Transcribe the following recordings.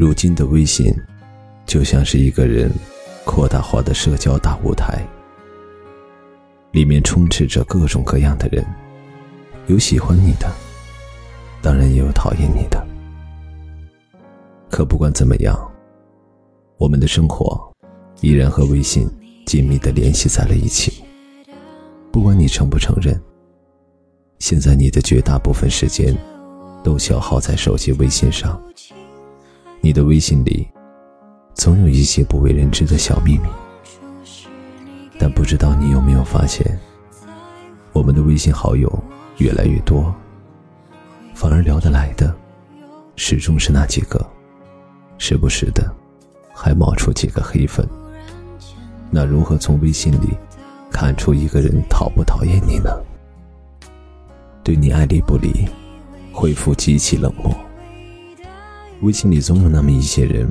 如今的微信，就像是一个人扩大化的社交大舞台，里面充斥着各种各样的人，有喜欢你的，当然也有讨厌你的。可不管怎么样，我们的生活依然和微信紧密的联系在了一起。不管你承不承认，现在你的绝大部分时间都消耗在手机微信上。你的微信里总有一些不为人知的小秘密，但不知道你有没有发现，我们的微信好友越来越多，反而聊得来的始终是那几个。时不时的，还冒出几个黑粉。那如何从微信里看出一个人讨不讨厌你呢？对你爱理不理，回复极其冷漠。微信里总有那么一些人，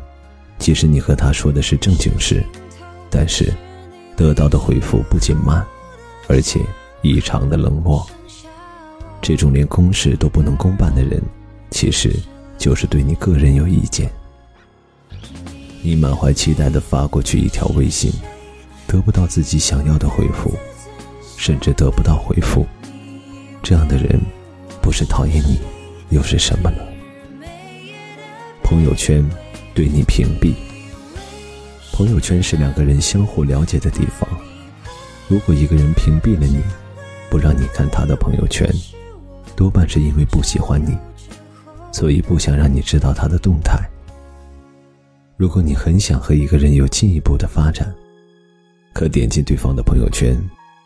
即使你和他说的是正经事，但是得到的回复不仅慢，而且异常的冷漠。这种连公事都不能公办的人，其实就是对你个人有意见。你满怀期待地发过去一条微信，得不到自己想要的回复，甚至得不到回复，这样的人，不是讨厌你，又是什么呢？朋友圈对你屏蔽。朋友圈是两个人相互了解的地方，如果一个人屏蔽了你，不让你看他的朋友圈，多半是因为不喜欢你，所以不想让你知道他的动态。如果你很想和一个人有进一步的发展，可点进对方的朋友圈，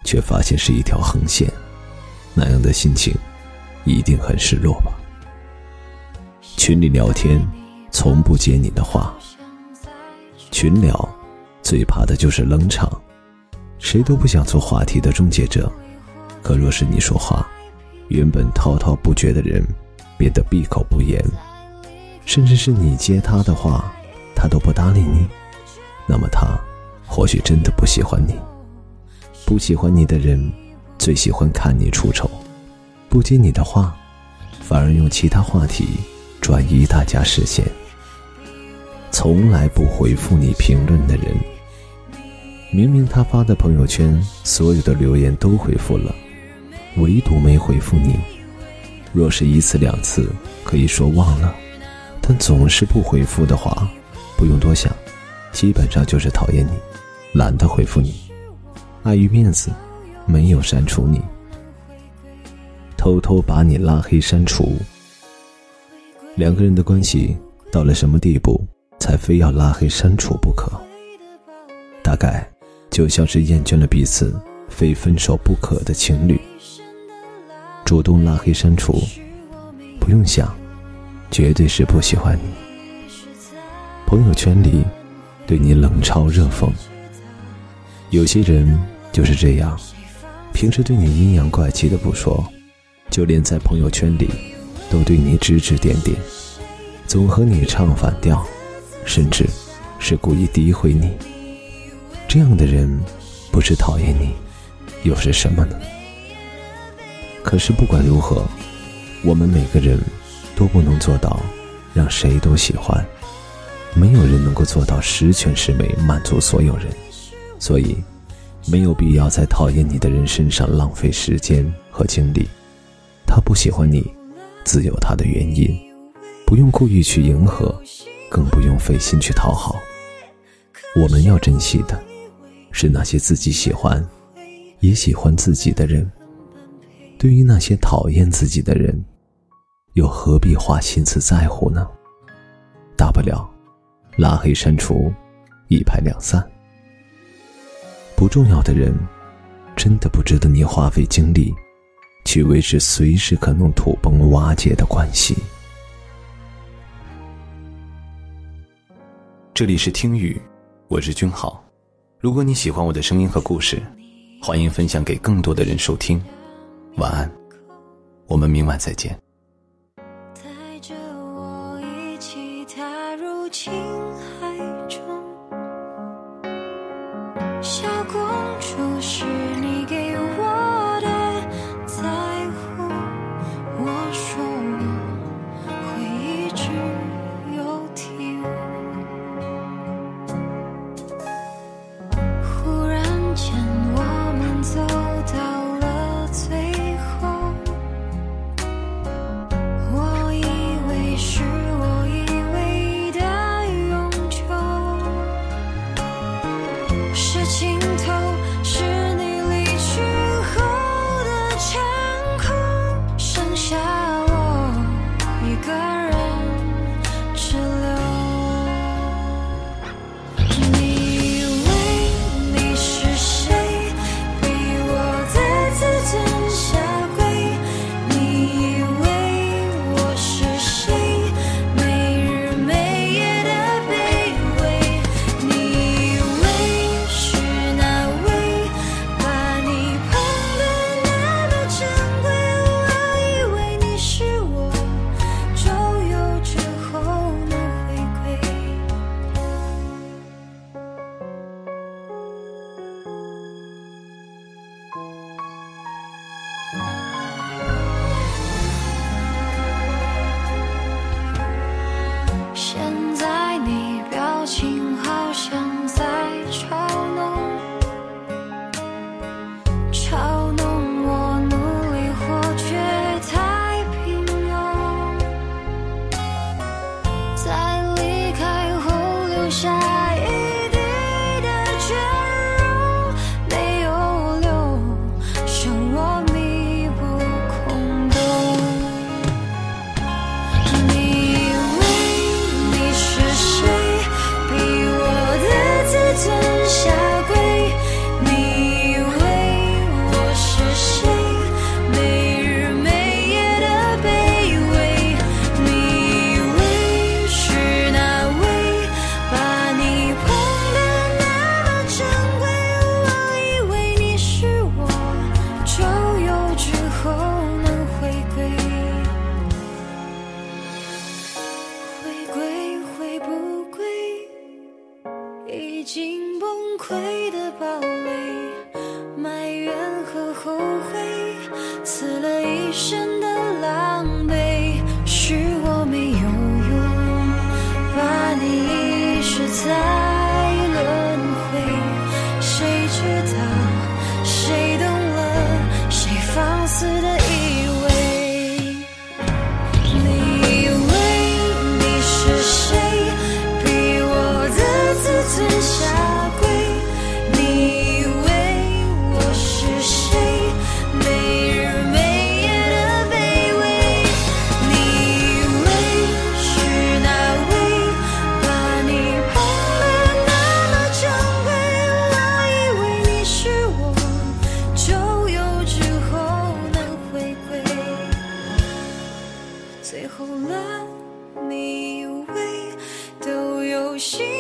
却发现是一条横线，那样的心情一定很失落吧？群里聊天，从不接你的话。群聊最怕的就是冷场，谁都不想做话题的终结者。可若是你说话，原本滔滔不绝的人变得闭口不言，甚至是你接他的话。他都不搭理你，那么他或许真的不喜欢你。不喜欢你的人，最喜欢看你出丑，不接你的话，反而用其他话题转移大家视线。从来不回复你评论的人，明明他发的朋友圈所有的留言都回复了，唯独没回复你。若是一次两次可以说忘了，但总是不回复的话。不用多想，基本上就是讨厌你，懒得回复你，碍于面子，没有删除你，偷偷把你拉黑删除。两个人的关系到了什么地步，才非要拉黑删除不可？大概就像是厌倦了彼此，非分手不可的情侣，主动拉黑删除，不用想，绝对是不喜欢你。朋友圈里，对你冷嘲热讽。有些人就是这样，平时对你阴阳怪气的不说，就连在朋友圈里，都对你指指点点，总和你唱反调，甚至是故意诋毁你。这样的人，不是讨厌你，又是什么呢？可是不管如何，我们每个人都不能做到让谁都喜欢。没有人能够做到十全十美，满足所有人，所以没有必要在讨厌你的人身上浪费时间和精力。他不喜欢你，自有他的原因，不用故意去迎合，更不用费心去讨好。我们要珍惜的，是那些自己喜欢，也喜欢自己的人。对于那些讨厌自己的人，又何必花心思在乎呢？大不了。拉黑删除，一拍两散。不重要的人，真的不值得你花费精力去维持随时可能土崩瓦解的关系。这里是听雨，我是君豪。如果你喜欢我的声音和故事，欢迎分享给更多的人收听。晚安，我们明晚再见。带着我一起踏入情。有新欢